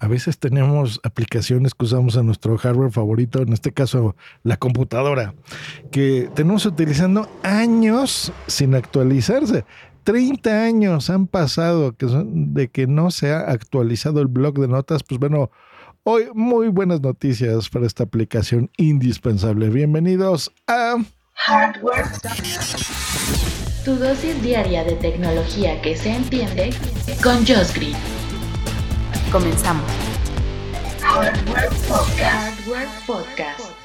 A veces tenemos aplicaciones que usamos en nuestro hardware favorito, en este caso la computadora, que tenemos utilizando años sin actualizarse. 30 años han pasado de que no se ha actualizado el blog de notas. Pues bueno, hoy muy buenas noticias para esta aplicación indispensable. Bienvenidos a Hardware. Tu dosis diaria de tecnología que se entiende con Josh Green. Comenzamos. Hardware Podcast. Hardware Podcast.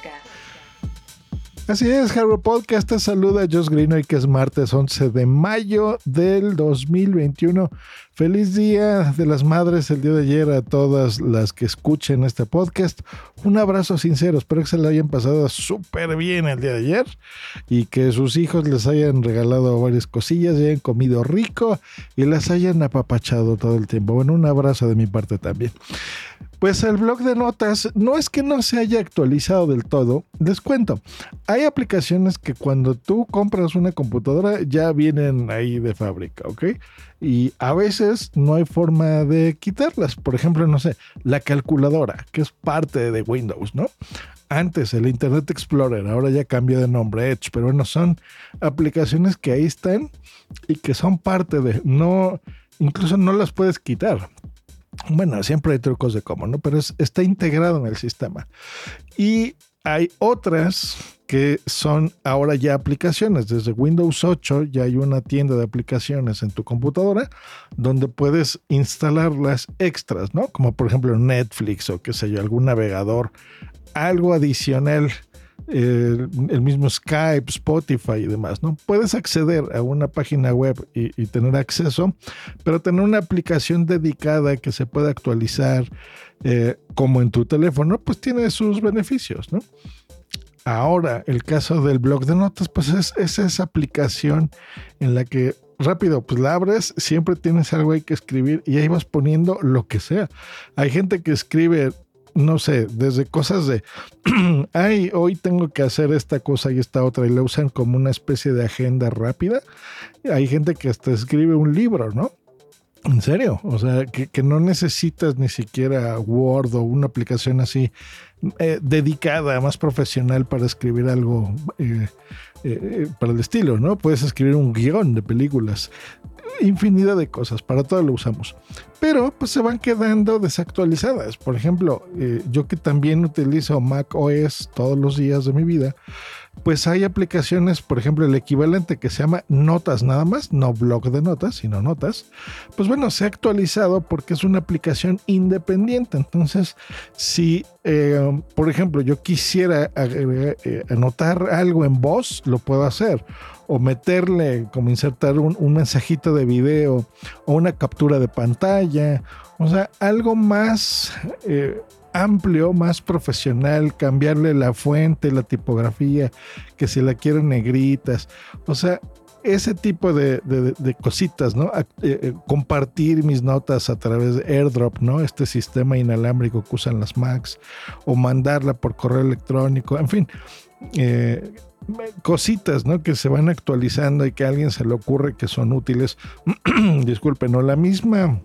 Así es, Hardware Podcast te saluda Josh Green hoy que es martes 11 de mayo del 2021. Feliz Día de las Madres el día de ayer a todas las que escuchen este podcast. Un abrazo sincero, espero que se lo hayan pasado súper bien el día de ayer y que sus hijos les hayan regalado varias cosillas, hayan comido rico y las hayan apapachado todo el tiempo. Bueno, un abrazo de mi parte también. Pues el blog de notas no es que no se haya actualizado del todo, les cuento. Hay aplicaciones que cuando tú compras una computadora ya vienen ahí de fábrica, ¿ok? Y a veces no hay forma de quitarlas. Por ejemplo, no sé, la calculadora, que es parte de Windows, ¿no? Antes el Internet Explorer, ahora ya cambió de nombre Edge, pero bueno, son aplicaciones que ahí están y que son parte de, no, incluso no las puedes quitar. Bueno, siempre hay trucos de cómo, ¿no? Pero es, está integrado en el sistema. Y hay otras que son ahora ya aplicaciones. Desde Windows 8 ya hay una tienda de aplicaciones en tu computadora donde puedes instalar las extras, ¿no? Como por ejemplo Netflix o qué sé yo, algún navegador, algo adicional. El mismo Skype, Spotify y demás, ¿no? Puedes acceder a una página web y, tener acceso, pero tener una aplicación dedicada que se pueda actualizar eh, como en tu teléfono, pues tiene sus beneficios. Ahora, el caso del blog de notas, pues es, es esa aplicación en la que rápido, pues la abres, siempre tienes algo ahí que escribir y ahí vas poniendo lo que sea. Hay gente que escribe, no sé, desde cosas de, ay, hoy tengo que hacer esta cosa y esta otra y la usan como una especie de agenda rápida. Hay gente que hasta escribe un libro, ¿no? En serio, o sea, que, no necesitas ni siquiera Word o una aplicación así eh, dedicada, más profesional para escribir algo eh, eh, para el estilo, ¿no? Puedes escribir un guion de películas, infinidad de cosas, para todo lo usamos. Pero pues se van quedando desactualizadas. Por ejemplo, eh, yo que también utilizo Mac OS todos los días de mi vida, pues hay aplicaciones, por ejemplo, el equivalente que se llama Notas nada más, no blog de notas, sino Notas. Pues bueno, se ha actualizado porque es una aplicación independiente. Entonces, si, eh, por ejemplo, yo quisiera eh, anotar algo en voz, lo puedo hacer. O meterle, como insertar un, mensajito de video o una captura de pantalla. O sea, algo más eh, amplio, más profesional, cambiarle la fuente, la tipografía, que si la quieren negritas. O sea, ese tipo de, cositas, ¿no? Eh, eh, compartir mis notas a través de AirDrop, ¿no? Este sistema inalámbrico que usan las Macs, o mandarla por correo electrónico, en fin. Eh, cositas, ¿no? Que se van actualizando y que a alguien se le ocurre que son útiles. Disculpen, ¿no? La misma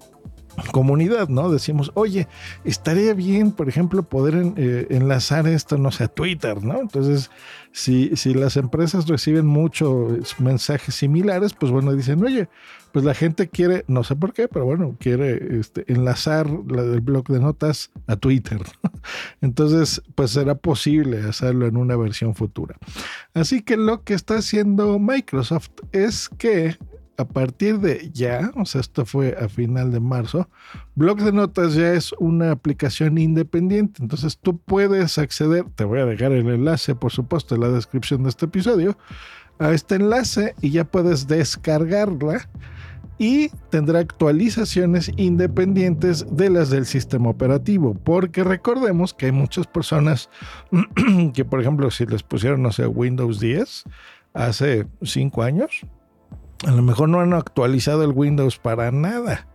comunidad, ¿no? Decimos, oye, estaría bien, por ejemplo, poder eh, enlazar esto, no sé, a Twitter, ¿no? Entonces, si, si las empresas reciben muchos mensajes similares, pues bueno, dicen, oye, pues la gente quiere, no sé por qué, pero bueno, quiere este, enlazar la del blog de notas a Twitter. Entonces, pues será posible hacerlo en una versión futura. Así que lo que está haciendo Microsoft es que a partir de ya, o sea, esto fue a final de marzo, Blog de Notas ya es una aplicación independiente. Entonces tú puedes acceder, te voy a dejar el enlace, por supuesto, en la descripción de este episodio, a este enlace y ya puedes descargarla y tendrá actualizaciones independientes de las del sistema operativo, porque recordemos que hay muchas personas que, por ejemplo, si les pusieron, no sé, Windows 10 hace 5 años, a lo mejor no han actualizado el Windows para nada.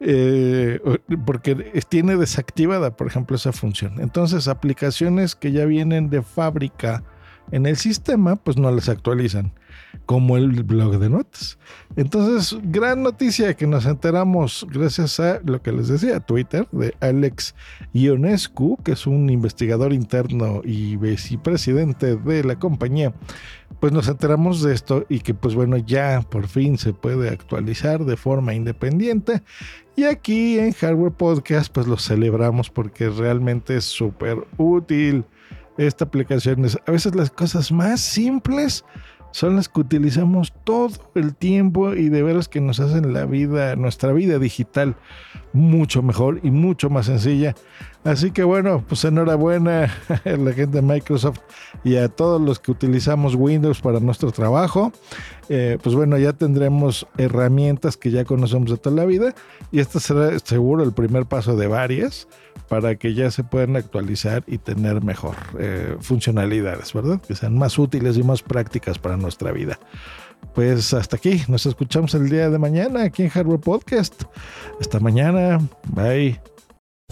Eh, porque tiene desactivada, por ejemplo, esa función. Entonces, aplicaciones que ya vienen de fábrica en el sistema, pues no las actualizan, como el blog de notas. Entonces, gran noticia que nos enteramos gracias a lo que les decía, Twitter, de Alex Ionescu, que es un investigador interno y vicepresidente de la compañía. Pues nos enteramos de esto y que pues bueno, ya por fin se puede actualizar de forma independiente. Y aquí en Hardware Podcast pues lo celebramos porque realmente es súper útil esta aplicación a veces las cosas más simples son las que utilizamos todo el tiempo y de veras que nos hacen la vida, nuestra vida digital mucho mejor y mucho más sencilla. Así que bueno, pues enhorabuena a la gente de Microsoft y a todos los que utilizamos Windows para nuestro trabajo. Eh, pues bueno, ya tendremos herramientas que ya conocemos de toda la vida y este será seguro el primer paso de varias para que ya se puedan actualizar y tener mejor eh, funcionalidades, ¿verdad? Que sean más útiles y más prácticas para nuestra vida. Pues hasta aquí, nos escuchamos el día de mañana aquí en Hardware Podcast. Hasta mañana, bye.